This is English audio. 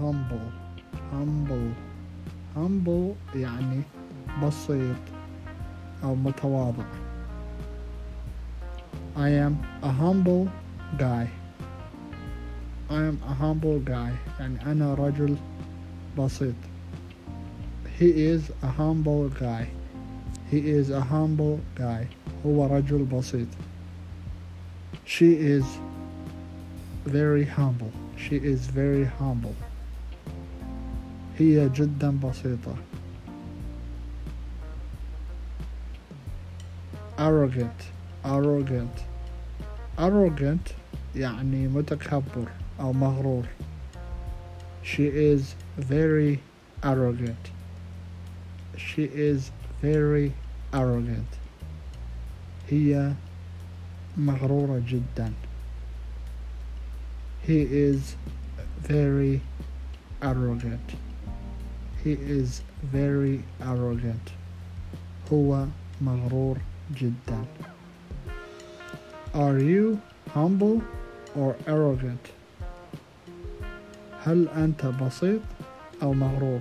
humble humble يعني بسيط أو متواضع I am a humble guy I am a humble guy يعني أنا رجل بسيط He is a humble guy He is a humble guy هو رجل بسيط She is very humble She is very humble هي جدا بسيطة arrogant arrogant arrogant يعني متكبر أو مغرور She is very arrogant She is very arrogant هي مغرورة جدا He is very arrogant He is very arrogant هو مغرور جدا Are you humble or arrogant؟ هل أنت بسيط أو مغرور؟